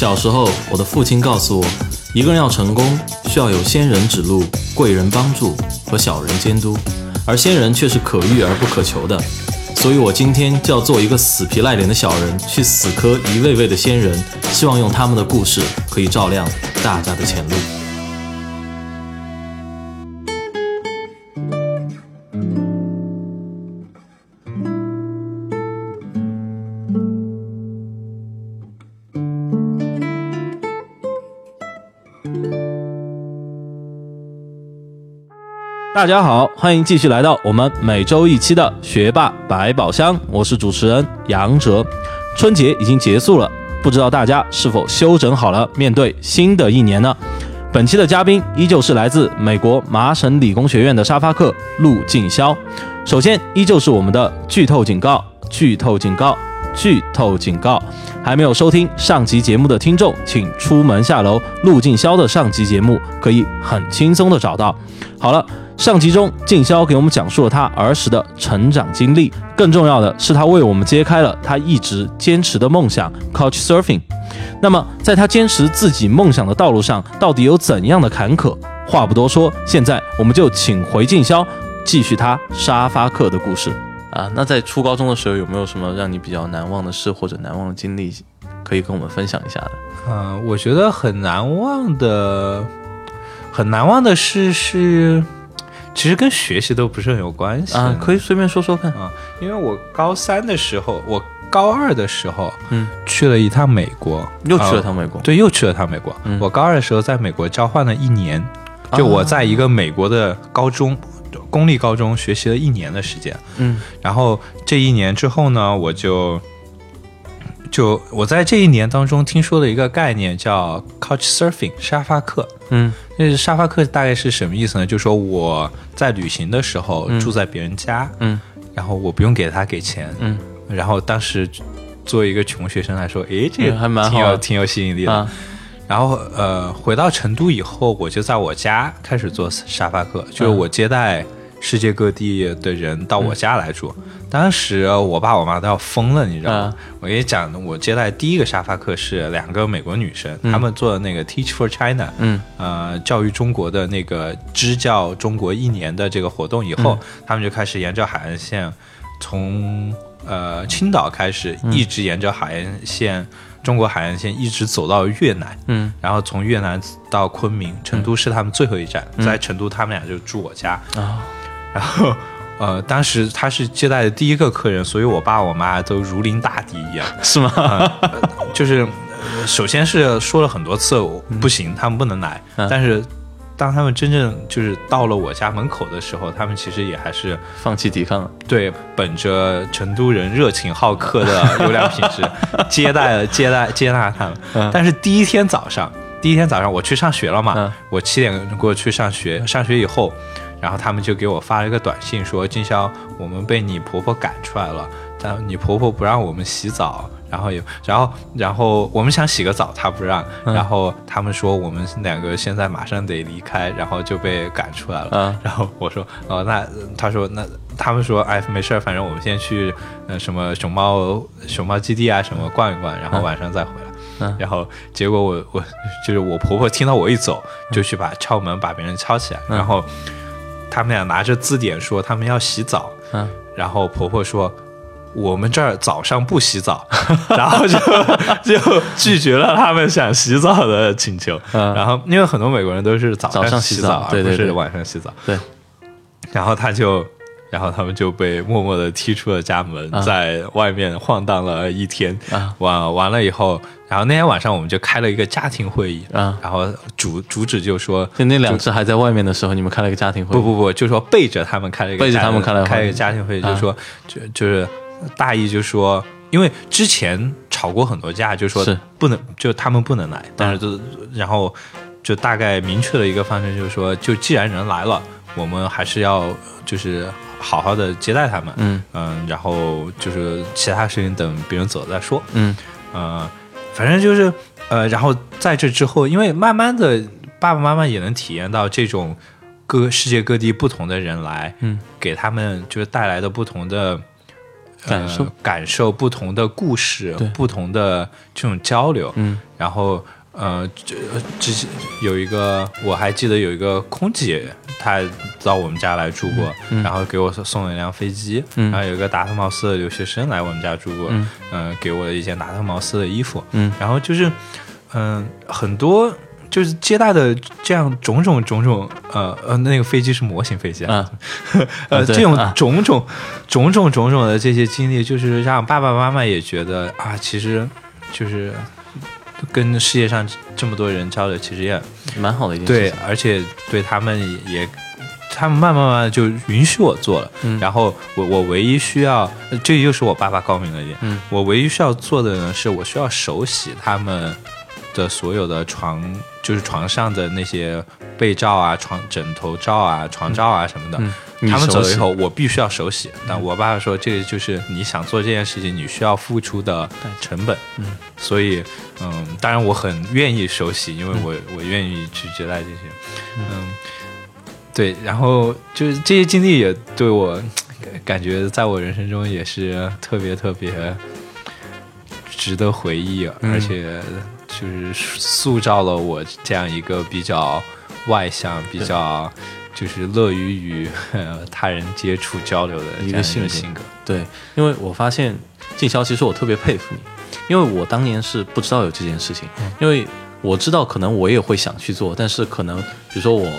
小时候，我的父亲告诉我，一个人要成功，需要有仙人指路、贵人帮助和小人监督，而仙人却是可遇而不可求的。所以我今天就要做一个死皮赖脸的小人，去死磕一位位的仙人，希望用他们的故事可以照亮大家的前路。大家好，欢迎继续来到我们每周一期的学霸百宝箱，我是主持人杨哲。春节已经结束了，不知道大家是否休整好了，面对新的一年呢？本期的嘉宾依旧是来自美国麻省理工学院的沙发客陆静潇。首先，依旧是我们的剧透警告，剧透警告，剧透警告。还没有收听上集节目的听众，请出门下楼，陆静潇的上集节目可以很轻松的找到。好了。上集中，静潇给我们讲述了他儿时的成长经历，更重要的是，他为我们揭开了他一直坚持的梦想 ——Couch Surfing。那么，在他坚持自己梦想的道路上，到底有怎样的坎坷？话不多说，现在我们就请回静潇，继续他沙发客的故事啊。那在初高中的时候，有没有什么让你比较难忘的事或者难忘的经历，可以跟我们分享一下的？嗯，我觉得很难忘的，很难忘的事是。其实跟学习都不是很有关系啊，可以随便说说看啊。因为我高三的时候，我高二的时候，嗯，去了一趟美国，又去了趟美国，对，又去了趟美国。我高二的时候在美国交换了一年，就我在一个美国的高中，公立高中学习了一年的时间，嗯，然后这一年之后呢，我就。就我在这一年当中听说了一个概念，叫 Couch Surfing 沙发客。嗯，那沙发客大概是什么意思呢？就是说我在旅行的时候住在别人家，嗯，然后我不用给他给钱，嗯，然后当时作为一个穷学生来说，诶，这个还蛮挺有挺有吸引力的。然后呃，回到成都以后，我就在我家开始做沙发客，就是我接待。世界各地的人到我家来住，当时我爸我妈都要疯了，你知道吗？我跟你讲，我接待第一个沙发客是两个美国女生，她们做的那个 Teach for China，嗯，呃，教育中国的那个支教中国一年的这个活动以后，他们就开始沿着海岸线，从呃青岛开始，一直沿着海岸线，中国海岸线一直走到越南，嗯，然后从越南到昆明，成都是他们最后一站，在成都他们俩就住我家。啊。然后，呃，当时他是接待的第一个客人，所以我爸我妈都如临大敌一样，是吗？就是，首先是说了很多次不行，他们不能来。但是，当他们真正就是到了我家门口的时候，他们其实也还是放弃抵抗了。对，本着成都人热情好客的优良品质，接待了接待接纳他们。但是第一天早上，第一天早上我去上学了嘛，我七点过去上学，上学以后。然后他们就给我发了一个短信，说：“金宵，我们被你婆婆赶出来了，但你婆婆不让我们洗澡，然后有，然后，然后我们想洗个澡，她不让，然后他们说我们两个现在马上得离开，然后就被赶出来了。然后我说，哦，那他说，那他们说，哎，没事儿，反正我们先去，呃，什么熊猫熊猫基地啊，什么逛一逛，然后晚上再回来。然后结果我我就是我婆婆听到我一走，就去把敲门，把别人敲起来，然后。”他们俩拿着字典说他们要洗澡，嗯，然后婆婆说我们这儿早上不洗澡，然后就 就拒绝了他们想洗澡的请求。然后因为很多美国人都是早上洗澡，而不是晚上洗澡。对，然后他就。然后他们就被默默的踢出了家门，在外面晃荡了一天。啊完完了以后，然后那天晚上我们就开了一个家庭会议。啊然后主主旨就说，就那两只还在外面的时候，你们开了一个家庭会？不不不，就说背着他们开了一个背着他们开了开一个家庭会议，就说就就是大意就说，因为之前吵过很多架，就说不能就他们不能来，但是就然后就大概明确了一个方针，就是说，就既然人来了，我们还是要就是。好好的接待他们，嗯。嗯，然后就是其他事情等别人走了再说，嗯。呃，反正就是呃，然后在这之后，因为慢慢的爸爸妈妈也能体验到这种各世界各地不同的人来，嗯，给他们就是带来的不同的感受。感受不同的故事，不同的这种交流。嗯，然后呃，这之前有一个我还记得有一个空姐，她到我们家来住过，然后给我送了一辆飞机。然后有一个达特茅斯的留学生来我们家住过，嗯，给我了一件达特茅斯的衣服。嗯，然后就是嗯很多。就是接待的这样种种种种，呃呃，那个飞机是模型飞机啊，呃，这种种种种种种种的这些经历，就是让爸爸妈妈也觉得啊，其实就是跟世界上这么多人交流，其实也蛮好的一件事情。对，而且对他们也，他们慢慢慢慢就允许我做了。嗯，然后我我唯一需要，这又是我爸爸高明的一点。嗯，我唯一需要做的呢，是我需要熟悉他们的所有的床。就是床上的那些被罩啊、床枕头罩啊、床罩啊什么的，他们走了以后，我必须要手洗。但我爸爸说，这个就是你想做这件事情，你需要付出的成本。嗯，所以，嗯，当然我很愿意手洗，因为我我愿意去接待这些。嗯，对，然后就是这些经历也对我感觉，在我人生中也是特别特别值得回忆，而且。就是塑造了我这样一个比较外向、比较就是乐于与他人接触交流的一个性格。对，因为我发现静潇，其实我特别佩服你，因为我当年是不知道有这件事情，因为我知道可能我也会想去做，但是可能比如说我。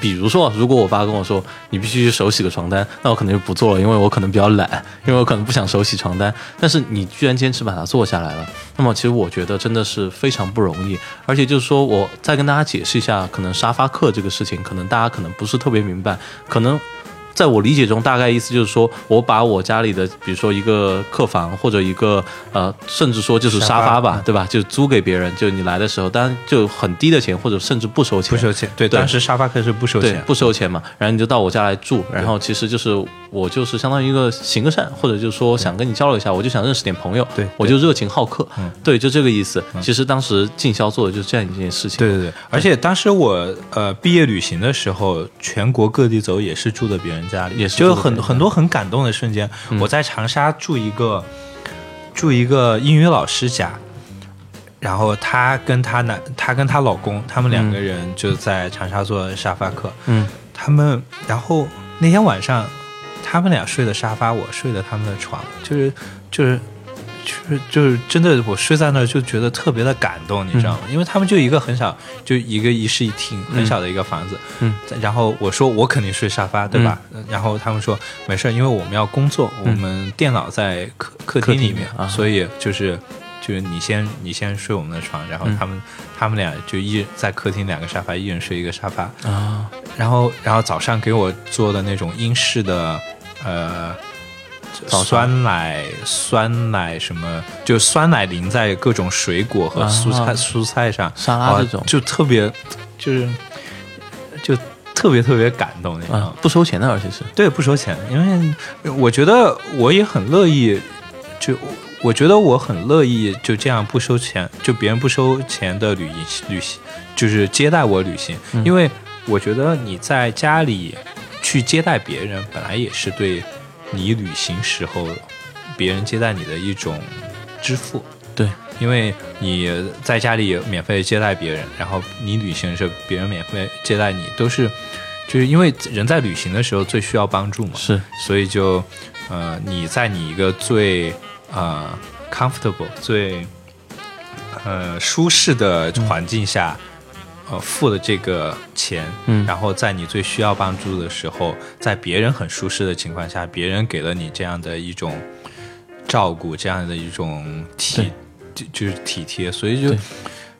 比如说，如果我爸跟我说你必须去手洗个床单，那我可能就不做了，因为我可能比较懒，因为我可能不想手洗床单。但是你居然坚持把它做下来了，那么其实我觉得真的是非常不容易。而且就是说我再跟大家解释一下，可能沙发客这个事情，可能大家可能不是特别明白，可能。在我理解中，大概意思就是说，我把我家里的，比如说一个客房或者一个呃，甚至说就是沙发吧，对吧？就租给别人，就你来的时候，当然就很低的钱，或者甚至不收钱。不收钱，对，当时沙发客是不收钱，不收钱嘛。然后你就到我家来住，然后其实就是我就是相当于一个行个善，或者就是说想跟你交流一下，我就想认识点朋友，对，我就热情好客，对，就这个意思。其实当时进销做的就是这样一件事情。对对对，而且当时我呃毕业旅行的时候，全国各地走也是住的别人家里，也是就很。很很多很感动的瞬间。我在长沙住一个住一个英语老师家，然后她跟她男，她跟她老公，他们两个人就在长沙做沙发客。嗯，他们然后那天晚上，他们俩睡的沙发，我睡的他们的床，就是就是。就是就是真的，我睡在那儿就觉得特别的感动，你知道吗？因为他们就一个很小，就一个一室一厅很小的一个房子。嗯，然后我说我肯定睡沙发，对吧？然后他们说没事，因为我们要工作，我们电脑在客客厅里面，所以就是就是你先你先睡我们的床，然后他们他们俩就一在客厅两个沙发，一人睡一个沙发啊。然后然后早上给我做的那种英式的呃。酸奶，酸奶什么？就酸奶淋在各种水果和蔬菜蔬菜上，沙拉这种就特别，就是就特别特别感动，啊！不收钱的，而且是对不收钱，因为我觉得我也很乐意，就我觉得我很乐意就这样不收钱，就别人不收钱的旅行旅行，就是接待我旅行，因为我觉得你在家里去接待别人，本来也是对。你旅行时候，别人接待你的一种支付，对，因为你在家里免费接待别人，然后你旅行的时候别人免费接待你，都是就是因为人在旅行的时候最需要帮助嘛，是，所以就呃你在你一个最呃 comfortable 最呃舒适的环境下。呃，付的这个钱，嗯，然后在你最需要帮助的时候，在别人很舒适的情况下，别人给了你这样的一种照顾，这样的一种体，就就是体贴，所以就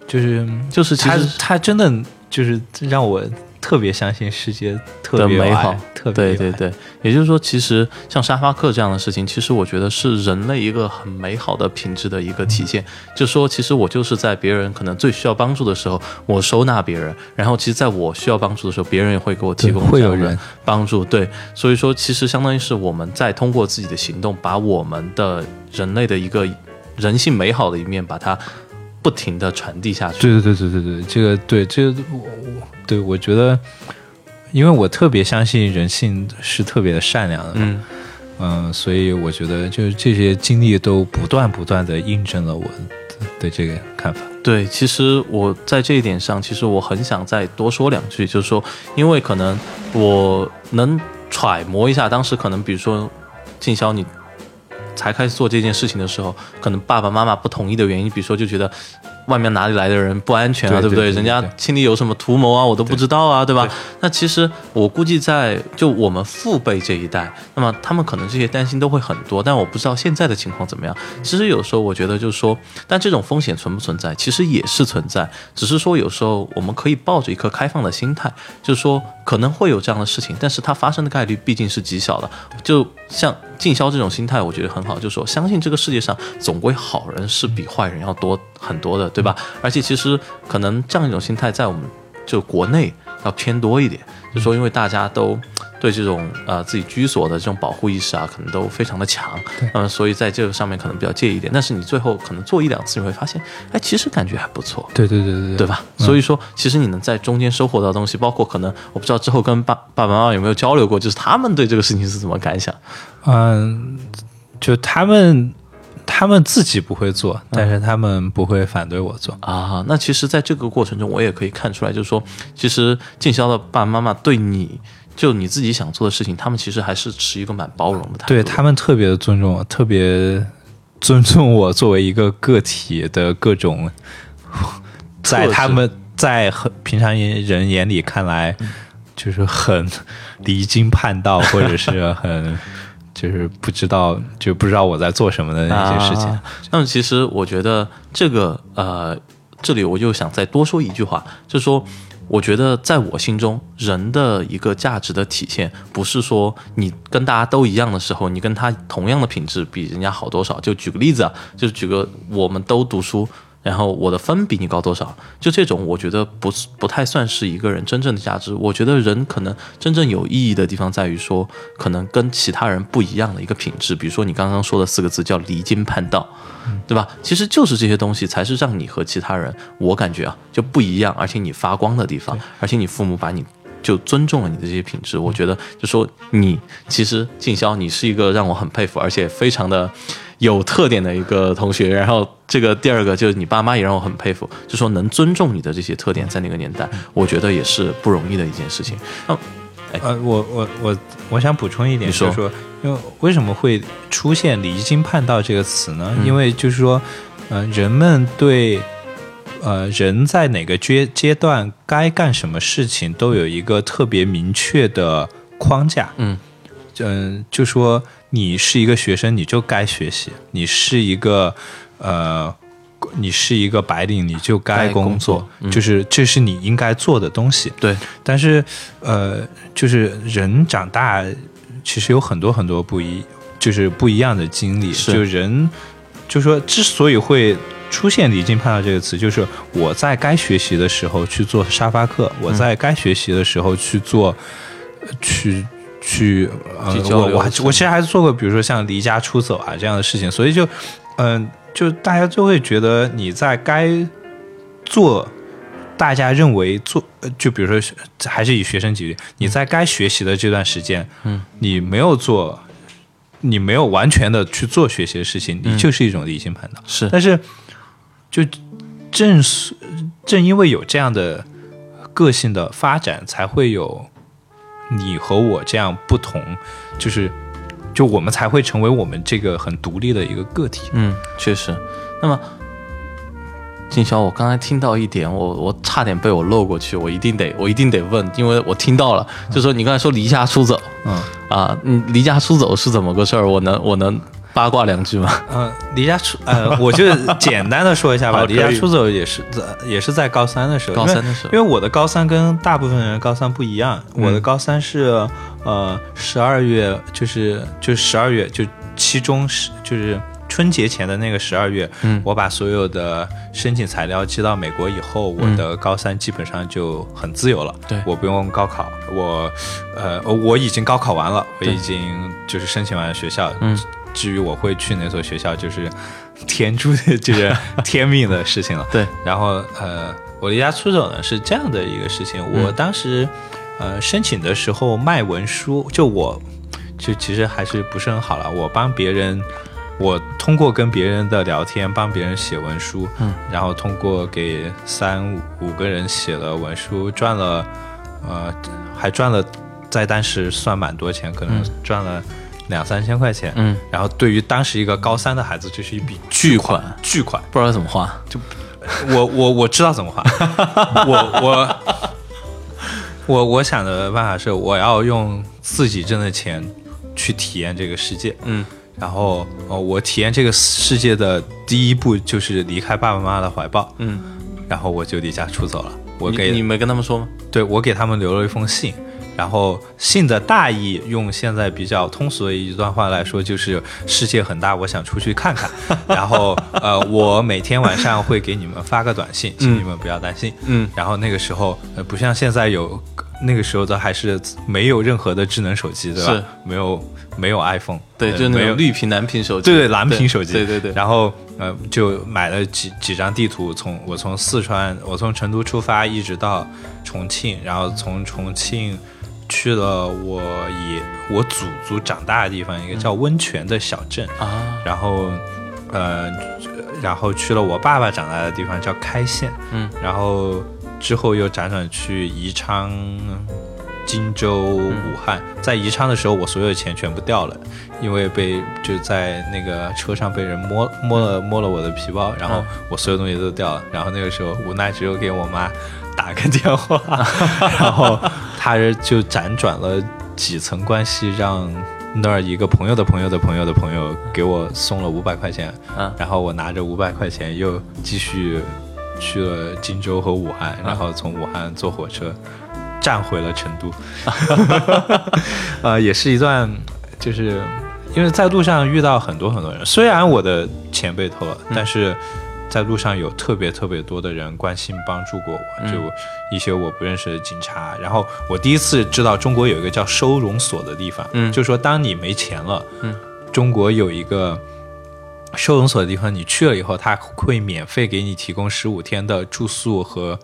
就是就是他他真的就是让我。特别相信世界特别美好，特别对对对，也就是说，其实像沙发客这样的事情，其实我觉得是人类一个很美好的品质的一个体现。就说，其实我就是在别人可能最需要帮助的时候，我收纳别人，然后其实在我需要帮助的时候，别人也会给我提供会有人帮助。对，所以说，其实相当于是我们在通过自己的行动，把我们的人类的一个人性美好的一面，把它。不停的传递下去。对对对对对对，这个对这个我我对我觉得，因为我特别相信人性是特别的善良的。嗯，嗯，所以我觉得就是这些经历都不断不断的印证了我的这个看法。对，其实我在这一点上，其实我很想再多说两句，就是说，因为可能我能揣摩一下，当时可能比如说静霄你才开始做这件事情的时候，可能爸爸妈妈不同意的原因，比如说就觉得。外面哪里来的人不安全啊？对不对？人家心里有什么图谋啊？我都不知道啊，对吧？那其实我估计在就我们父辈这一代，那么他们可能这些担心都会很多。但我不知道现在的情况怎么样。其实有时候我觉得就是说，但这种风险存不存在？其实也是存在，只是说有时候我们可以抱着一颗开放的心态，就是说可能会有这样的事情，但是它发生的概率毕竟是极小的。就像静霄这种心态，我觉得很好，就是说相信这个世界上总归好人是比坏人要多很多的。对吧？而且其实可能这样一种心态在我们就国内要偏多一点，就说因为大家都对这种呃自己居所的这种保护意识啊，可能都非常的强，嗯，所以在这个上面可能比较介意一点。但是你最后可能做一两次，你会发现，哎，其实感觉还不错。对对对对对，对吧？所以说，其实你能在中间收获到东西，包括可能我不知道之后跟爸爸爸妈妈有没有交流过，就是他们对这个事情是怎么感想？嗯，就他们。他们自己不会做，但是他们不会反对我做啊。那其实，在这个过程中，我也可以看出来，就是说，其实静霄的爸爸妈妈对你就你自己想做的事情，他们其实还是持一个蛮包容的态度。对他们特别的尊重我，特别尊重我作为一个个体的各种，在他们在很平常人眼里看来，就是很离经叛道，或者是 很。就是不知道，就不知道我在做什么的那些事情。那么，其实我觉得这个呃，这里我就想再多说一句话，就是说，我觉得在我心中，人的一个价值的体现，不是说你跟大家都一样的时候，你跟他同样的品质比人家好多少。就举个例子啊，就是举个我们都读书。然后我的分比你高多少？就这种，我觉得不不太算是一个人真正的价值。我觉得人可能真正有意义的地方在于说，可能跟其他人不一样的一个品质。比如说你刚刚说的四个字叫离经叛道，对吧？其实就是这些东西才是让你和其他人，我感觉啊就不一样，而且你发光的地方，而且你父母把你就尊重了你的这些品质。我觉得就说你其实静霄，你是一个让我很佩服，而且非常的。有特点的一个同学，然后这个第二个就是你爸妈也让我很佩服，就说能尊重你的这些特点，在那个年代，我觉得也是不容易的一件事情。嗯，呃，我我我我想补充一点，就是说，因为为什么会出现“离经叛道”这个词呢？因为就是说，呃，人们对呃人在哪个阶阶段该干什么事情都有一个特别明确的框架。嗯嗯，就说。你是一个学生，你就该学习；你是一个，呃，你是一个白领，你就该工作。就是这是你应该做的东西。对。但是，呃，就是人长大，其实有很多很多不一，就是不一样的经历。就人，就说之所以会出现“离经叛道”这个词，就是我在该学习的时候去做沙发客，我在该学习的时候去做，去。去呃，我我我其实还是做过，比如说像离家出走啊这样的事情，所以就嗯，就大家就会觉得你在该做，大家认为做，就比如说还是以学生举例，你在该学习的这段时间，嗯，你没有做，你没有完全的去做学习的事情，你就是一种离经叛道。是，但是就正是正因为有这样的个性的发展，才会有。你和我这样不同，就是，就我们才会成为我们这个很独立的一个个体。嗯，确实。那么，静霄，我刚才听到一点，我我差点被我漏过去，我一定得我一定得问，因为我听到了，就说你刚才说离家出走，嗯啊，你离家出走是怎么个事儿？我能我能。八卦两句吗？嗯，离家出，呃，我就简单的说一下吧。离家出走也是在，也是在高三的时候。高三的时候，因为我的高三跟大部分人高三不一样，我的高三是呃十二月，就是就十二月就期中是就是春节前的那个十二月，嗯，我把所有的申请材料寄到美国以后，我的高三基本上就很自由了。对，我不用高考，我呃我已经高考完了，我已经就是申请完学校，嗯。至于我会去哪所学校，就是天注的，就是天命的事情了。对，然后呃，我离家出走呢是这样的一个事情。我当时呃申请的时候卖文书，就我就其实还是不是很好了。我帮别人，我通过跟别人的聊天帮别人写文书，嗯，然后通过给三五个人写了文书，赚了，呃，还赚了，在当时算蛮多钱，可能赚了两三千块钱，嗯，然后对于当时一个高三的孩子，这是一笔巨款，巨款，不知道怎么花。就我我我知道怎么花，我我我我想的办法是，我要用自己挣的钱去体验这个世界，嗯，然后呃，我体验这个世界的第一步就是离开爸爸妈妈的怀抱，嗯，然后我就离家出走了。我你给你没跟他们说吗？对我给他们留了一封信，然后信的大意用现在比较通俗的一段话来说，就是世界很大，我想出去看看。然后呃，我每天晚上会给你们发个短信，请你们不要担心。嗯，然后那个时候呃，不像现在有，那个时候的还是没有任何的智能手机，对吧？是没有没有 iPhone，对，没有种绿屏、蓝屏手机，对对，蓝屏手机，对对对。然后呃，就买了几几张地图，从我从四川，我从成都出发，一直到重庆，然后从重庆去了我爷我祖祖长大的地方，一个叫温泉的小镇，啊，然后呃，然后去了我爸爸长大的地方叫开县，嗯，然后之后又辗转去宜昌。荆州、武汉，在宜昌的时候，我所有的钱全部掉了，因为被就在那个车上被人摸摸了摸了我的皮包，然后我所有东西都掉了，然后那个时候无奈只有给我妈打个电话，然后他就辗转了几层关系，让那儿一个朋友的朋友的朋友的朋友给我送了五百块钱，嗯。然后我拿着五百块钱又继续去了荆州和武汉，然后从武汉坐火车。站回了成都，呃，也是一段，就是因为在路上遇到很多很多人，虽然我的钱被偷了，但是在路上有特别特别多的人关心帮助过我，就一些我不认识的警察。然后我第一次知道中国有一个叫收容所的地方，嗯就说当你没钱了，嗯，中国有一个。收容所的地方，你去了以后，他会免费给你提供十五天的住宿和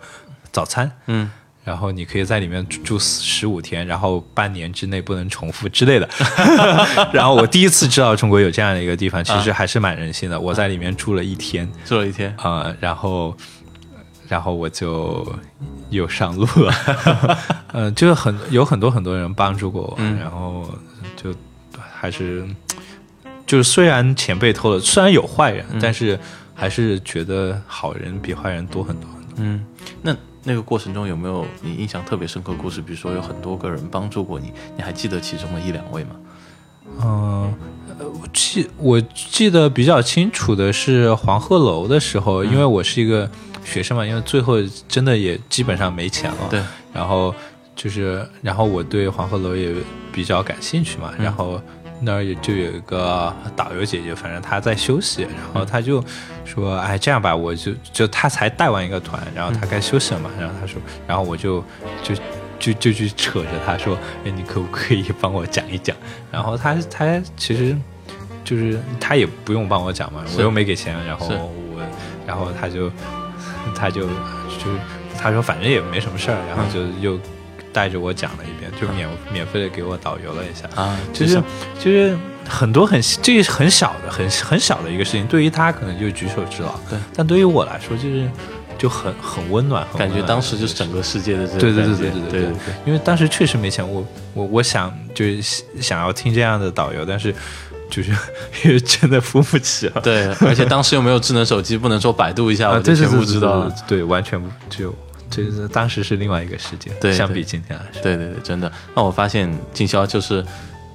早餐。嗯，然后你可以在里面住十五天，然后半年之内不能重复之类的。然后我第一次知道中国有这样的一个地方，其实还是蛮人性的。我在里面住了一天，住了一天，啊、然后，然后我就又上路了。嗯、就是很有很多很多人帮助过我，然后就还是就是虽然钱被偷了，虽然有坏人，但是还是觉得好人比坏人多很多很多。嗯，那那个过程中有没有你印象特别深刻的故事？比如说有很多个人帮助过你，你还记得其中的一两位吗？嗯，呃我记我记得比较清楚的是黄鹤楼的时候，因为我是一个学生嘛，因为最后真的也基本上没钱了，对，然后就是，然后我对黄鹤楼也比较感兴趣嘛，然后那儿也就有一个导游姐姐，反正她在休息，然后她就说，哎，这样吧，我就就她才带完一个团，然后她该休息了嘛，然后她说，然后我就就。就就去扯着她说，哎，你可不可以 帮我讲一讲？然后她她其实就是她也不用帮我讲嘛，我又没给钱，然后我，然后她就她就就是她说反正也没什么事儿，然后就又带着我讲了一遍，就免免费的给我导游了一下，啊，就是就是很多很这是很小的很很小的一个事情，对于他可能就举手之劳，对，但对于我来说就是就很很温暖，感觉当时就是整个世界的这个对对对对对对因为当时确实没钱，我我我想就是想要听这样的导游，但是就是 因为真的付不起了。对，而且当时又没有智能手机，不能说百度一下啊，我就全部知道了。对，对完全不就就是当时是另外一个世界，对对相比今天来说，对对对，真的。那我发现静霄就是，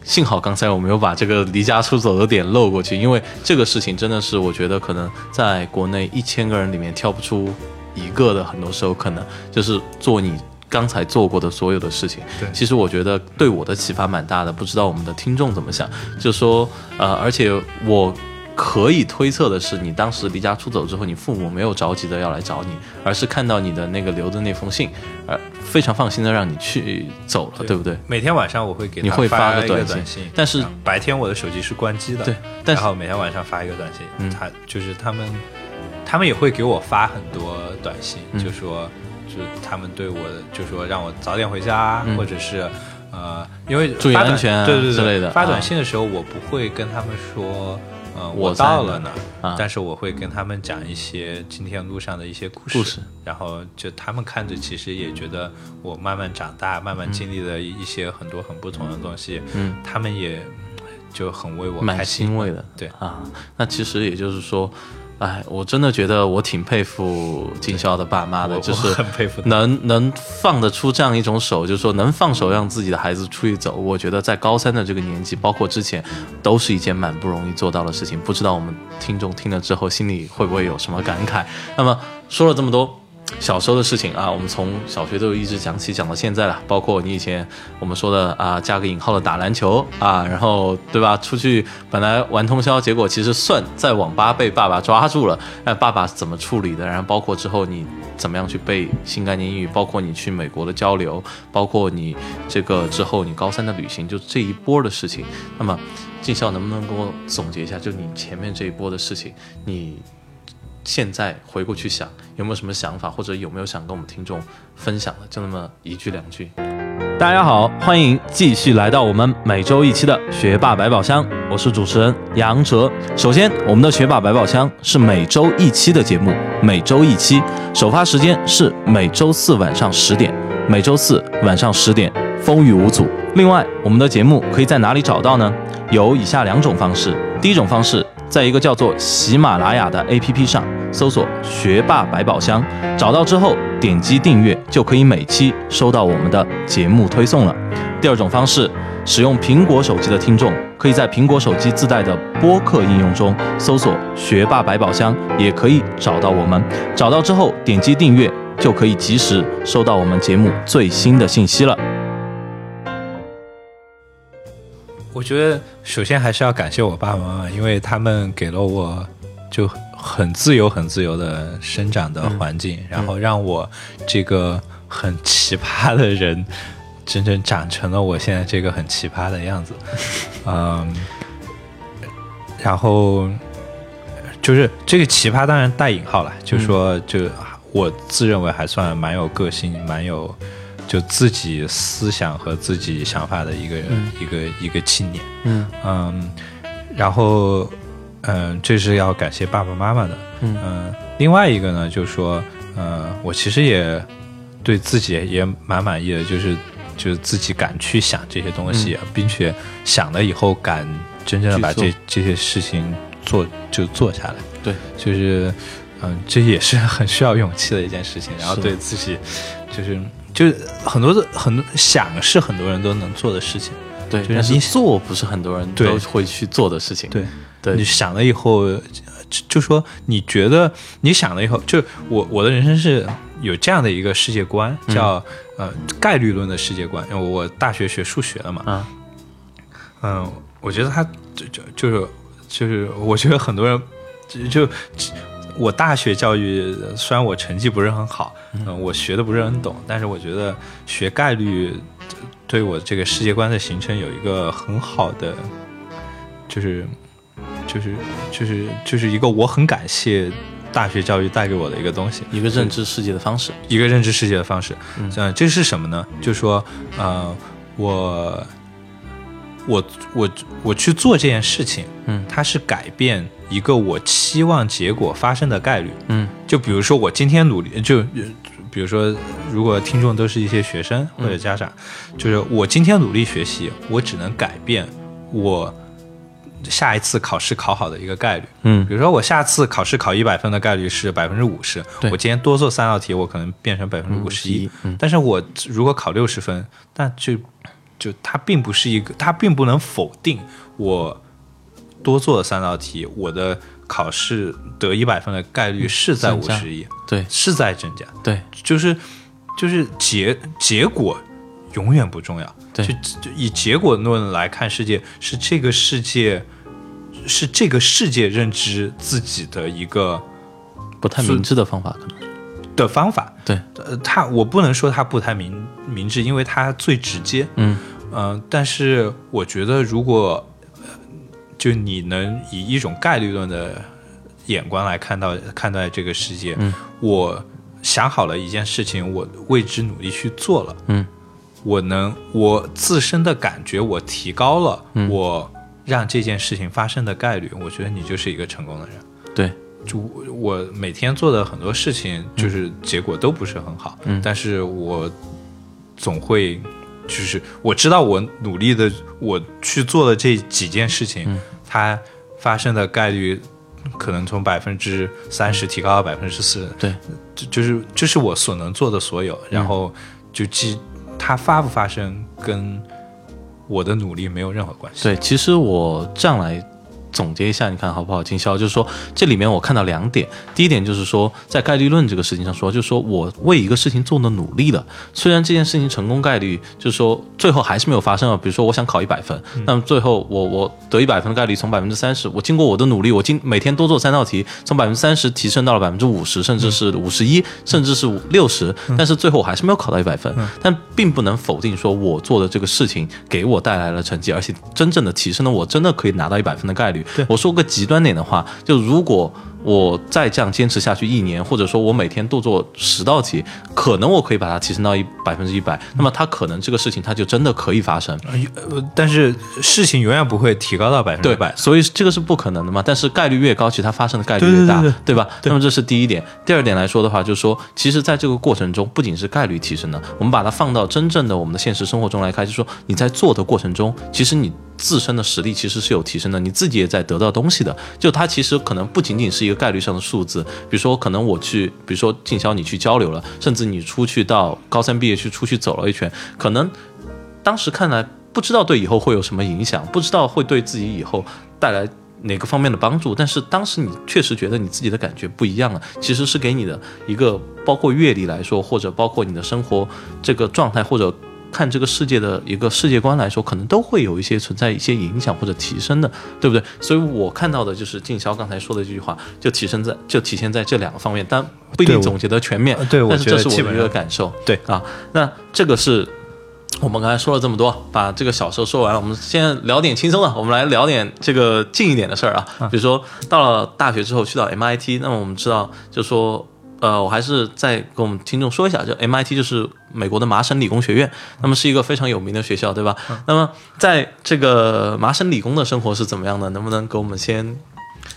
幸好刚才我没有把这个离家出走的点漏过去，因为这个事情真的是我觉得可能在国内一千个人里面挑不出一个的，很多时候可能就是做你。刚才做过的所有的事情，对其实我觉得对我的启发蛮大的。不知道我们的听众怎么想？就说，呃，而且我可以推测的是，你当时离家出走之后，你父母没有着急的要来找你，而是看到你的那个留的那封信，呃，非常放心的让你去走了，对不对？每天晚上我会给他你会发个一个短信。但是白天我的手机是关机的，对，但是然后每天晚上发一个短信，嗯。他就是他们，他们也会给我发很多短信，嗯。就说，就他们对我的，就说让我早点回家，嗯。或者是，呃，呃，因为注意安全啊对对对之类的。发啊短信的时候，我不会跟他们说，呃，我我到了呢，啊但是我会跟他们讲一些今天路上的一些故事，故事然后就他们看着其实也觉得我慢慢长大，慢慢经历了一一些很多很不同的东西，嗯，他们也就很为我蛮开心欣慰的。对啊，那其实也就是说，哎，我真的觉得我挺佩服金宵的爸妈的，就是很佩服能能放得出这样一种手，就是说能放手让自己的孩子出去走。我觉得在高三的这个年纪，包括之前，都是一件蛮不容易做到的事情。不知道我们听众听了之后，心里会不会有什么感慨？那么说了这么多。小时候的事情啊，我们从小学都一直讲起，讲到现在了。包括你以前我们说的啊，加个引号的打篮球啊，然后对吧？出去本来玩通宵，结果其实算在网吧被爸爸抓住了，那爸爸怎么处理的？然后包括之后你怎么样去背新概念英语，包括你去美国的交流，包括你这个之后你高三的旅行，就这一波的事情。那么进校能不能给我总结一下，就你前面这一波的事情，你现在回过去想，有没有什么想法，或者有没有想跟我们听众分享的？就那么一句两句。大家好，欢迎继续来到我们每周一期的学霸百宝箱，我是主持人杨哲。首先，我们的学霸百宝箱是每周一期的节目，每周一期，首发时间是每周四晚上十点，每周四晚上十点，风雨无阻。另外，我们的节目可以在哪里找到呢？有以下两种方式。第一种方式，在一个叫做喜马拉雅的 APP 上搜索“学霸百宝箱”，找到之后点击订阅，就可以每期收到我们的节目推送了。第二种方式，使用苹果手机的听众，可以在苹果手机自带的播客应用中搜索“学霸百宝箱”，也可以找到我们。找到之后点击订阅，就可以及时收到我们节目最新的信息了。我觉得首先还是要感谢我爸爸妈妈，因为他们给了我就很自由、很自由的生长的环境，然后让我这个很奇葩的人，真正长成了我现在这个很奇葩的样子。嗯，然后就是这个奇葩当然带引号了，就说就我自认为还算蛮有个性，蛮有。就自己思想和自己想法的一个、一个一个青年，嗯。嗯，然后嗯，这是要感谢爸爸妈妈的，嗯。另外一个呢，就是说，呃，我其实也对自己也蛮满意的，就是就是自己敢去想这些东西，并且想了以后敢真正的把这这些事情做就做下来，对，就是嗯，这也是很需要勇气的一件事情，然后对自己就是。就是很多的很多想是很多人都能做的事情，对，就是你但是做不是很多人都会去做的事情。对对。你想了以后，呃就就说你觉得你想了以后，就我我的人生是有这样的一个世界观，叫、呃概率论的世界观。因为我大学学数学的嘛，嗯，嗯，我觉得他就就就是就是，我觉得很多人就就我大学教育虽然我成绩不是很好，嗯、我学的不是很懂，但是我觉得学概率对我这个世界观的形成有一个很好的，就是就是就是就是一个我很感谢大学教育带给我的一个东西，一个认知世界的方式。一个认知世界的方式。嗯，这是什么呢？就说呃，我我我我去做这件事情，嗯它是改变一个我期望结果发生的概率。嗯就比如说我今天努力，就呃比如说，如果听众都是一些学生或者家长，就是我今天努力学习，我只能改变我下一次考试考好的一个概率。嗯比如说我下次考试考一百分的概率是百分之五十，我今天多做三道题，我可能变成百分之五十一嗯。但是我如果考六十分，那就就它并不是一个，它并不能否定我多做了三道题，我的考试得一百分的概率是在五十一，对是在增加。对就是就是结结果永远不重要。对就就以结果论来看世界，是这个世界是这个世界认知自己的一个不太明智的方法可能。的方法。对，呃，他我不能说他不太明明智，因为他最直接。嗯。嗯、但是我觉得如果呃就你能以一种概率论的眼光来看到看待这个世界，嗯。我想好了一件事情，我为之努力去做了，嗯。我能我自身的感觉我提高了，嗯。我让这件事情发生的概率，我觉得你就是一个成功的人。对，就我每天做的很多事情，就是结果都不是很好，嗯。但是我总会，就是我知道我努力的，我去做的这几件事情，嗯它发生的概率可能从百分之三十提高到百分之四，对，就就是这是我所能做的所有，然后就既它发不发生跟我的努力没有任何关系，对，其实我这样来总结一下，你看好不好？经销就是说，这里面我看到两点。第一点就是说，在概率论这个事情上说，就是说我为一个事情做的努力了，虽然这件事情成功概率就是说最后还是没有发生啊。比如说我想考一百分，那么最后我我得一百分的概率从百分之三十，我经过我的努力，我今每天多做三道题，从百分之三十提升到了百分之五十，甚至是五十一，甚至是六十，但是最后我还是没有考到一百分。但并不能否定说我做的这个事情给我带来了成绩，而且真正的提升了我真的可以拿到一百分的概率。我说个极端点的话，就如果我再这样坚持下去一年，或者说我每天都做十道题，可能我可以把它提升到一百分之一百，那么它可能这个事情它就真的可以发生。呃，但是事情永远不会提高到百分之对百，，所以这个是不可能的嘛。但是概率越高，其实它发生的概率越大，对对对吧？那么这是第一点。第二点来说的话，就是说，其实在这个过程中，不仅是概率提升了，我们把它放到真正的我们的现实生活中来看，就是说你在做的过程中，其实你。自身的实力其实是有提升的，你自己也在得到东西的。就它其实可能不仅仅是一个概率上的数字，比如说可能我去，比如说进销你去交流了，甚至你出去到高三毕业去出去走了一圈，可能当时看来不知道对以后会有什么影响，不知道会对自己以后带来哪个方面的帮助，但是当时你确实觉得你自己的感觉不一样了，其实是给你的一个包括阅历来说，或者包括你的生活这个状态，或者看这个世界的一个世界观来说，可能都会有一些存在一些影响或者提升的，对不对？所以我看到的就是静霄刚才说的这句话，就提升在就体现在这两个方面，但不一定总结得全面，对但是这是我的一个感受，对啊，那这个是。我们刚才说了这么多，把这个小时候说完了，我们现在聊点轻松的，我们来聊点这个近一点的事儿啊。比如说到了大学之后去到 MIT，那么我们知道，就说呃，我还是再跟我们听众说一下，就 MIT 就是美国的麻省理工学院，那么是一个非常有名的学校，对吧？那么在这个麻省理工的生活是怎么样的？能不能给我们先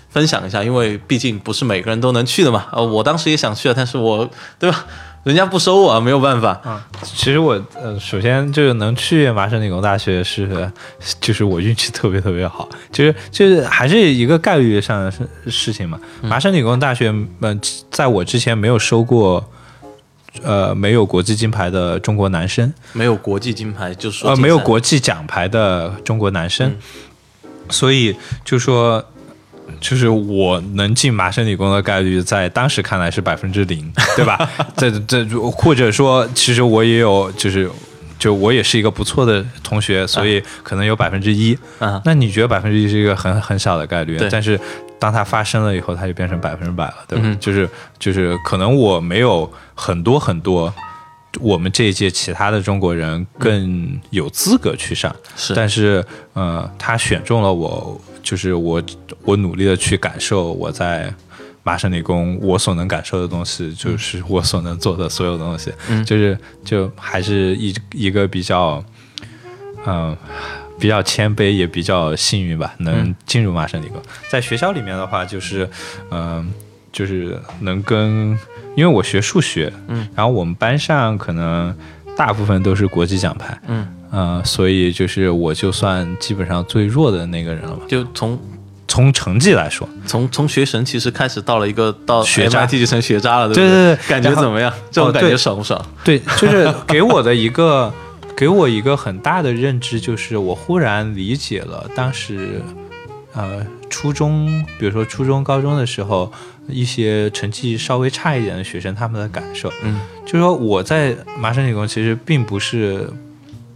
分享一下？因为毕竟不是每个人都能去的嘛。呃，我当时也想去啊，但是我对吧？人家不收我啊，没有办法。其实我呃，首先就是能去麻省理工大学是，就是我运气特别特别好，就是就是还是一个概率上的事事情嘛。麻省理工大学，呃，在我之前没有收过，呃，没有国际金牌的中国男生，没有国际金牌，就是说呃，没有国际奖牌的中国男生，所以就说。就是我能进麻省理工的概率，在当时看来是百分之零，对吧？这这或者说，其实我也有，就是就我也是一个不错的同学，所以可能有百分之一。啊，那你觉得百分之一是一个很很小的概率对，但是当它发生了以后，它就变成百分之百了，对吧？嗯就是就是可能我没有很多很多。我们这一届其他的中国人更有资格去上，是但是呃，他选中了我，就是我我努力的去感受我在麻省理工我所能感受的东西，就是我所能做的所有东西，嗯。就是就还是一一个比较嗯、比较谦卑也比较幸运吧，能进入麻省理工。在学校里面的话，就是嗯、就是能跟，因为我学数学，嗯，然后我们班上可能大部分都是国际奖牌，嗯，呃，所以就是我就算基本上最弱的那个人了吧。就从从成绩来说，从从学神其实开始到了一个到学渣 MIT 就成学渣了，对不对对对感觉怎么样？这种哦感觉爽不爽？对，就是 给我的一个给我一个很大的认知，就是我忽然理解了当时，呃，初中，比如说初中、高中的时候，一些成绩稍微差一点的学生他们的感受。嗯，就是说我在麻省理工其实并不是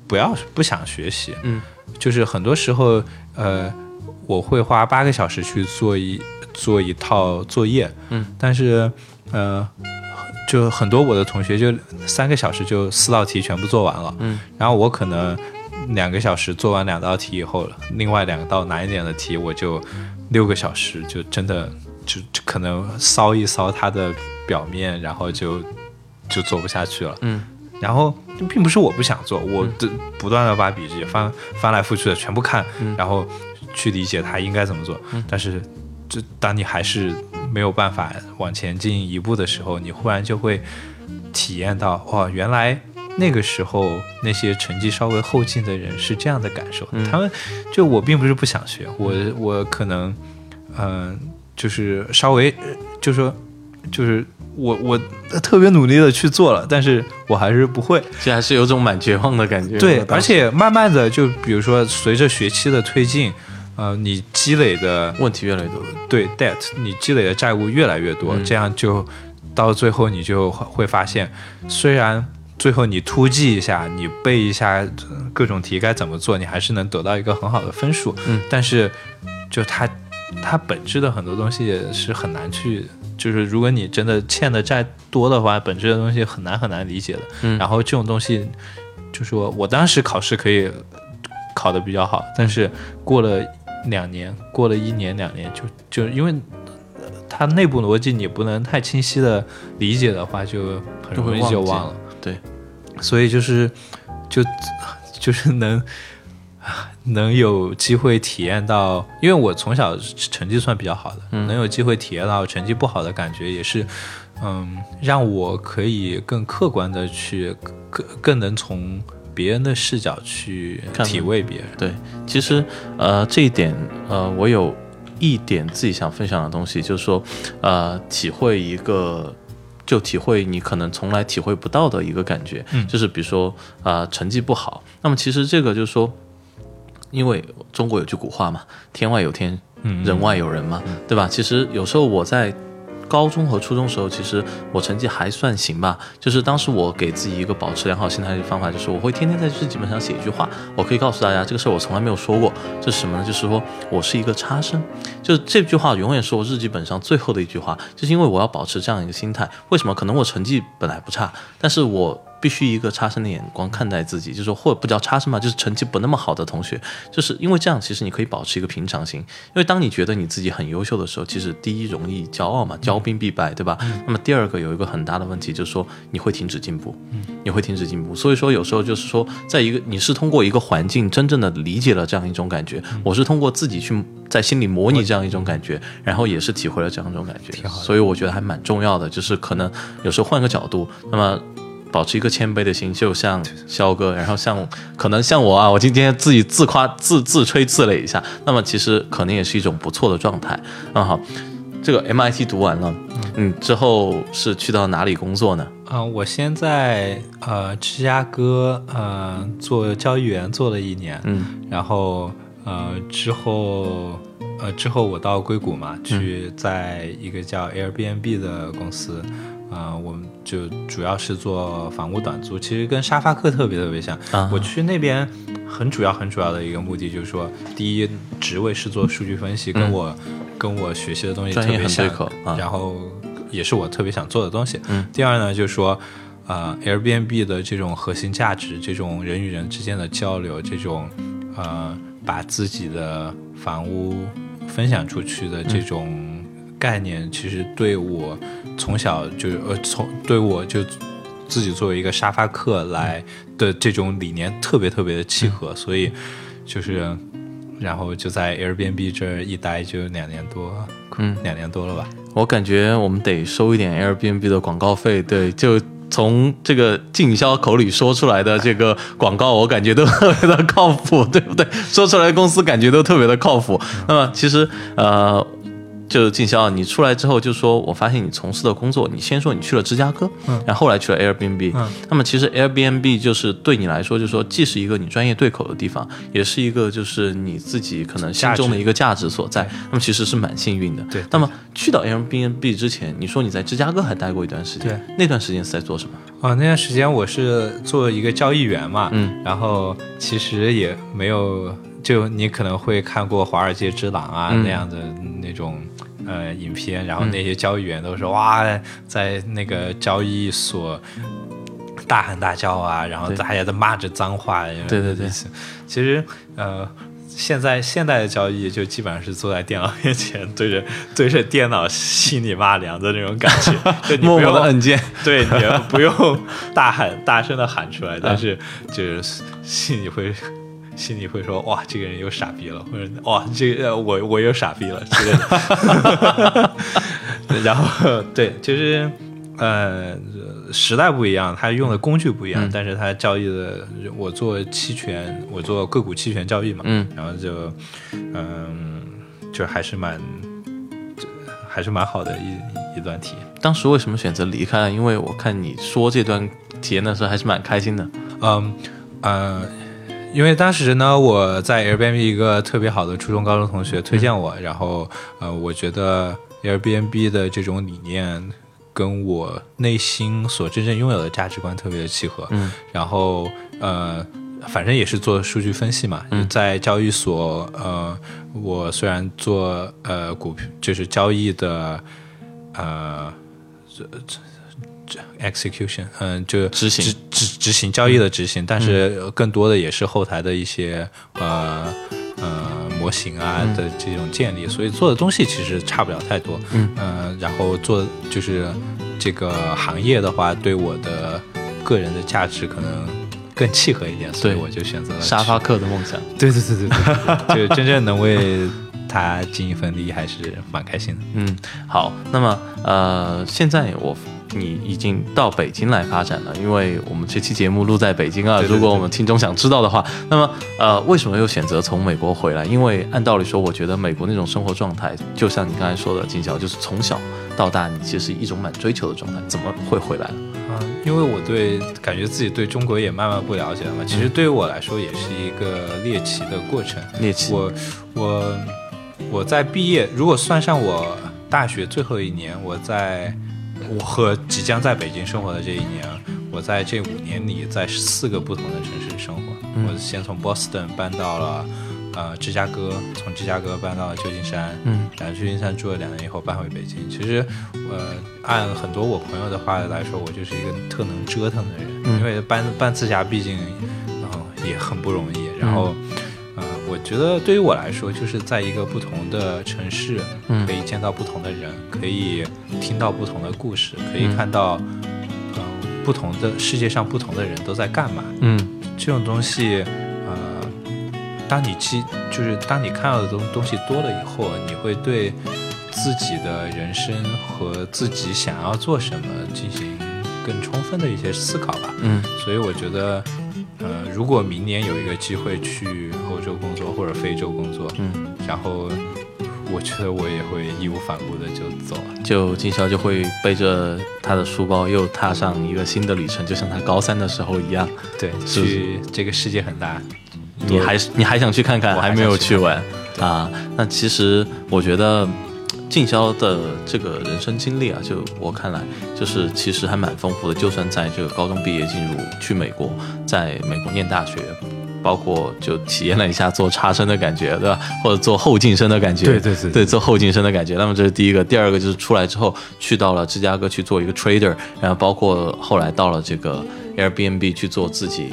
不要不想学习，嗯，就是很多时候，呃，我会花八个小时去做一做一套作业，嗯，但是呃，就很多我的同学就三个小时就四道题全部做完了，嗯，然后我可能两个小时做完两道题以后，另外两道难一点的题我就六个小时就真的就就可能搔一搔它的表面，然后就就做不下去了。嗯，然后并不是我不想做，我的不断的把笔记翻翻来覆去的全部看，然后去理解它应该怎么做。但是，这当你还是没有办法往前进一步的时候，你忽然就会体验到，哇，原来那个时候那些成绩稍微后进的人是这样的感受。他们就我并不是不想学，我我可能嗯，就是稍微就说就是。我我特别努力的去做了，但是我还是不会，这还是有种蛮绝望的感觉。对，而且慢慢的，就比如说随着学期的推进，呃，你积累的问题越来越多，对，debt，你积累的债务越来越多，这样就到最后你就会发现，虽然最后你突击一下，你背一下各种题该怎么做，你还是能得到一个很好的分数，嗯，但是就它它本质的很多东西是很难去。就是如果你真的欠的债多的话，本质的东西很难很难理解的。嗯，然后这种东西，就说我当时考试可以考的比较好，但是过了两年，过了一年两年，就就因为它内部逻辑你不能太清晰的理解的话，就很容易就忘了。对，所以就是就 就是能。能有机会体验到，因为我从小成绩算比较好的，能有机会体验到成绩不好的感觉，也是，嗯，让我可以更客观的去，更更能从别人的视角去体味别人。对，其实，呃，这一点，呃，我有一点自己想分享的东西，就是说，呃，体会一个，就体会你可能从来体会不到的一个感觉，就是比如说，啊，成绩不好，那么其实这个就是说。因为中国有句古话嘛，“天外有天，人外有人”嘛，对吧？其实有时候我在高中和初中时候，其实我成绩还算行吧。就是当时我给自己一个保持良好心态的方法，就是我会天天在日记本上写一句话。我可以告诉大家，这个事儿我从来没有说过。这是什么呢？就是说我是一个差生。就是这句话永远是我日记本上最后的一句话，就是因为我要保持这样一个心态。为什么？可能我成绩本来不差，但是我。必须一个差生的眼光看待自己，就是说，或者不叫差生嘛，就是成绩不那么好的同学，就是因为这样，其实你可以保持一个平常心。因为当你觉得你自己很优秀的时候，其实第一容易骄傲嘛，骄兵必败，对吧？那么第二个有一个很大的问题，就是说你会停止进步，你会停止进步。所以说有时候就是说，在一个你是通过一个环境真正的理解了这样一种感觉，我是通过自己去在心里模拟这样一种感觉，然后也是体会了这样一种感觉。所以我觉得还蛮重要的，就是可能有时候换个角度，那么。保持一个谦卑的心，就像肖哥，然后像可能像我啊，我今天自己自夸自自吹自擂一下，那么其实可能也是一种不错的状态。那好，这个 MIT 读完了，嗯，之后是去到哪里工作呢？嗯，我先在呃芝加哥呃做交易员做了一年，嗯，然后呃之后呃之后我到硅谷嘛，去在一个叫 Airbnb 的公司。啊，我们就主要是做房屋短租，其实跟沙发客特别特别像。我去那边很主要很主要的一个目的就是说，第一职位是做数据分析，跟我跟我学习的东西特别像，然后也是我特别想做的东西。第二呢，就是说，呃，Airbnb 的这种核心价值，这种人与人之间的交流，这种呃，把自己的房屋分享出去的这种。概念其实对我从小就呃从对我就自己作为一个沙发客来的这种理念特别特别的契合，所以就是然后就在 Airbnb 这儿一待就两年多，嗯，两年多了吧。我感觉我们得收一点 Airbnb 的广告费，对，就从这个经销口里说出来的这个广告，我感觉都特别的靠谱，对不对？说出来公司感觉都特别的靠谱。那么其实呃。就是静霄，你出来之后就说，我发现你从事的工作，你先说你去了芝加哥，嗯，然后后来去了 Airbnb，嗯，那么其实 Airbnb 就是对你来说，就是说既是一个你专业对口的地方，也是一个就是你自己可能心中的一个价值所在。那么其实是蛮幸运的，对。那么去到 Airbnb 之前，你说你在芝加哥还待过一段时间，对，那段时间是在做什么？哦，那段时间我是做一个交易员嘛，嗯，然后其实也没有，就你可能会看过《华尔街之狼》啊那样的那种。呃，影片，然后那些交易员都说哇，在那个交易所大喊大叫啊，然后大家都骂着脏话。对对对，其实呃，现在现代的交易就基本上是坐在电脑面前，对着对着电脑心里骂娘的那种感觉，就你默不用默的按键。对，你也不用大喊大声的喊出来，但 是就是心里会心里会说哇，这个人又傻逼了，或者哇，这个呃我我又傻逼了之类的。然后对，就是呃时代不一样，他用的工具不一样，但是他交易的我做期权，我做个股期权交易嘛，嗯，然后就嗯就还是蛮就还是蛮好的一一段体验。当时为什么选择离开了？因为我看你说这段体验的时候还是蛮开心的。嗯呃，因为当时呢，我在 Airbnb 一个特别好的初中、高中同学推荐我，然后呃，我觉得 Airbnb 的这种理念跟我内心所真正拥有的价值观特别的契合。嗯，然后呃。反正也是做数据分析嘛，在交易所，呃，我虽然做呃股票，就是交易的，呃，这这这 execution，嗯，就执行执执执行交易的执行，但是更多的也是后台的一些呃呃模型啊的这种建立，所以做的东西其实差不了太多。嗯呃，然后做就是这个行业的话，对我的个人的价值可能更契合一点，所以我就选择了沙发客的梦想。对对对对对，就真正能为他尽一份力，还是蛮开心的。嗯，好，那么呃，现在我你已经到北京来发展了，因为我们这期节目录在北京啊。对对对如果我们听众想知道的话，那么呃，为什么又选择从美国回来？因为按道理说，我觉得美国那种生活状态，就像你刚才说的，金晓，就是从小到大，你其实一种蛮追求的状态，怎么会回来了？嗯，因为我对感觉自己对中国也慢慢不了解了嘛，其实对于我来说也是一个猎奇的过程。猎奇，我我我在毕业，如果算上我大学最后一年，我在我和即将在北京生活的这一年，我在这五年里在四个不同的城市生活。嗯我先从 Boston 搬到了呃芝加哥，从芝加哥搬到了旧金山，嗯，然后旧金山住了两年以后搬回北京。其实，呃，按很多我朋友的话来说，我就是一个特能折腾的人，嗯因为搬搬次家毕竟，然、后也很不容易。然后，呃，我觉得对于我来说，就是在一个不同的城市，嗯可以见到不同的人，可以听到不同的故事，可以看到，嗯、不同的世界上不同的人都在干嘛。嗯这种东西，呃，当你记，就是当你看到的东东西多了以后，你会对自己的人生和自己想要做什么进行更充分的一些思考吧。嗯所以我觉得，呃，如果明年有一个机会去欧洲工作或者非洲工作，嗯，然后我觉得我也会义无反顾的就走了。就金宵就会背着他的书包，又踏上一个新的旅程，就像他高三的时候一样。对，是去这个世界很大，你还是你还想去看看，我还还没有去看去玩啊？那其实我觉得静宵的这个人生经历啊，就我看来，就是其实还蛮丰富的。就算在这个高中毕业进入去美国，在美国念大学，包括就体验了一下做差生的感觉，对吧？或者做后进生的感觉，对对对对，做后进生的感觉。那么这是第一个，第二个就是出来之后去到了芝加哥去做一个 trader，然后包括后来到了这个 Airbnb 去做自己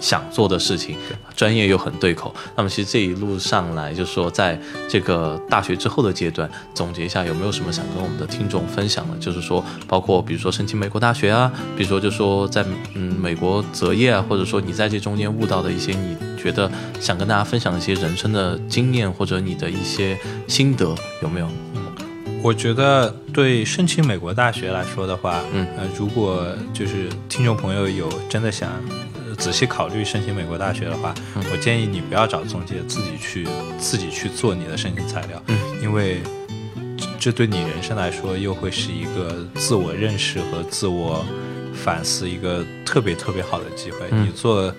想做的事情，专业又很对口。那么其实这一路上来，就是说在这个大学之后的阶段，总结一下有没有什么想跟我们的听众分享的？就是说，包括比如说申请美国大学啊，比如说就说在嗯美国择业啊，或者说你在这中间悟到的一些你觉得想跟大家分享的一些人生的经验，或者你的一些心得，有没有？我觉得对申请美国大学来说的话，嗯呃，如果就是听众朋友有真的想呃仔细考虑申请美国大学的话，嗯。我建议你不要找中介，自己去自己去做你的申请材料，嗯。因为这这对你人生来说又会是一个自我认识和自我反思一个特别特别好的机会。嗯。你做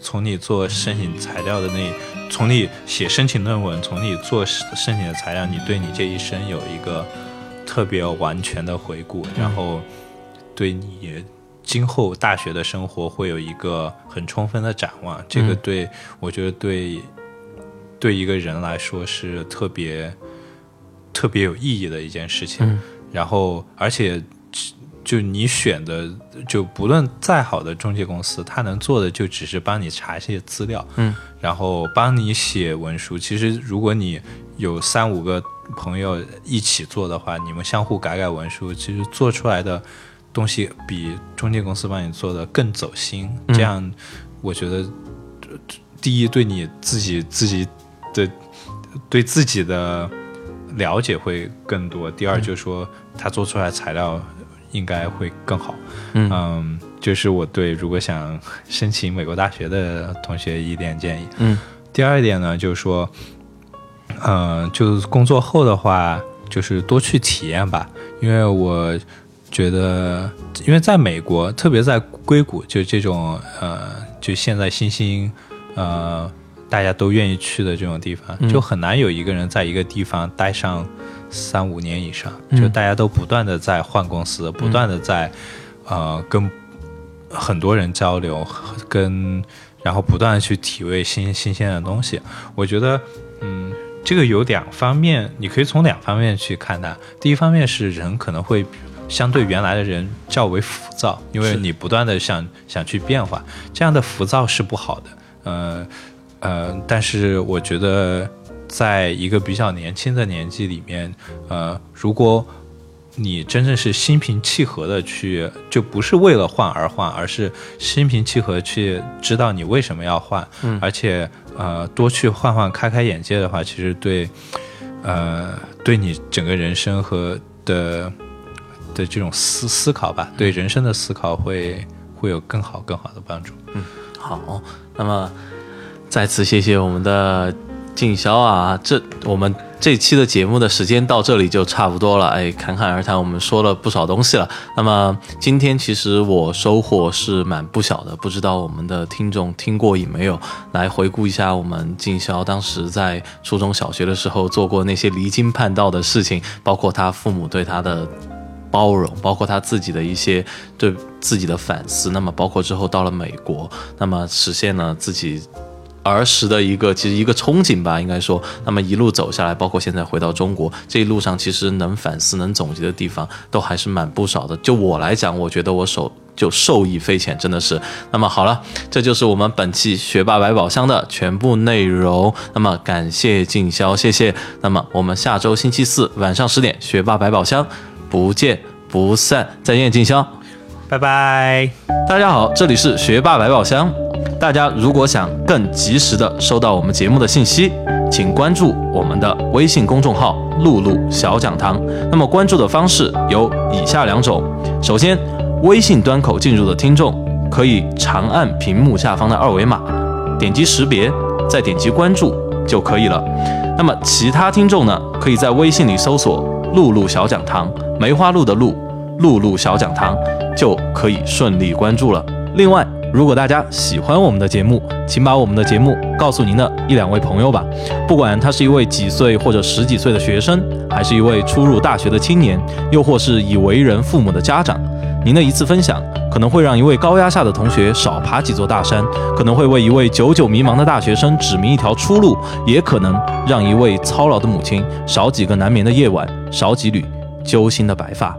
从你做申请材料的那，从你写申请论文，从你做申申请的材料，你对你这一生有一个特别完全的回顾，然后对你今后大学的生活会有一个很充分的展望。这个嗯对我觉得对对一个人来说是特别特别有意义的一件事情。嗯然后，而且就你选的，就不论再好的中介公司，他能做的就只是帮你查一些资料，嗯，然后帮你写文书。其实如果你有三五个朋友一起做的话，你们相互改改文书，其实做出来的东西比中介公司帮你做的更走心。这样，我觉得第一对你自己自己的对自己的了解会更多，第二就是说他做出来材料。应该会更好，嗯，就是我对如果想申请美国大学的同学一点建议，嗯，第二点呢，就是说，嗯，就工作后的话，就是多去体验吧，因为我觉得，因为在美国，特别在硅谷，就这种，呃，就现在新兴，呃，大家都愿意去的这种地方，就很难有一个人在一个地方待上。三五年以上，就大家都不断的在换公司，不断的在，呃，跟很多人交流，跟然后不断的去体味新新鲜的东西。我觉得，嗯，这个有两方面，你可以从两方面去看它。第一方面是人可能会相对原来的人较为浮躁，因为你不断的想想去变化，这样的浮躁是不好的。呃呃，但是我觉得。在一个比较年轻的年纪里面，呃，如果你真正是心平气和的去，就不是为了换而换，而是心平气和去知道你为什么要换，嗯，而且呃多去换换开开眼界的话，其实对，呃，对你整个人生和的的这种思思考吧，对人生的思考会会有更好更好的帮助。嗯，好，那么再次谢谢我们的。静宵啊，这我们这期的节目的时间到这里就差不多了。哎，侃侃而谈，我们说了不少东西了。那么今天其实我收获是蛮不小的，不知道我们的听众听过瘾没有？来回顾一下我们静宵当时在初中小学的时候做过那些离经叛道的事情，包括他父母对他的包容，包括他自己的一些对自己的反思。那么包括之后到了美国，那么实现了自己。儿时的一个，其实一个憧憬吧，应该说，那么一路走下来，包括现在回到中国这一路上，其实能反思、能总结的地方都还是蛮不少的。就我来讲，我觉得我受就受益匪浅，真的是。那么好了，这就是我们本期学霸百宝箱的全部内容。那么感谢静宵，谢谢。那么我们下周星期四晚上十点，学霸百宝箱不见不散。再见，静香，拜拜。大家好，这里是学霸百宝箱。大家如果想更及时的收到我们节目的信息，请关注我们的微信公众号“露露小讲堂”。那么关注的方式有以下两种：首先，微信端口进入的听众可以长按屏幕下方的二维码，点击识别，再点击关注就可以了。那么其他听众呢，可以在微信里搜索“露露小讲堂”，梅花鹿的鹿，露露小讲堂，就可以顺利关注了。另外，如果大家喜欢我们的节目，请把我们的节目告诉您的一两位朋友吧。不管他是一位几岁或者十几岁的学生，还是一位初入大学的青年，又或是已为人父母的家长，您的一次分享可能会让一位高压下的同学少爬几座大山，可能会为一位久久迷茫的大学生指明一条出路，也可能让一位操劳的母亲少几个难眠的夜晚，少几缕揪心的白发。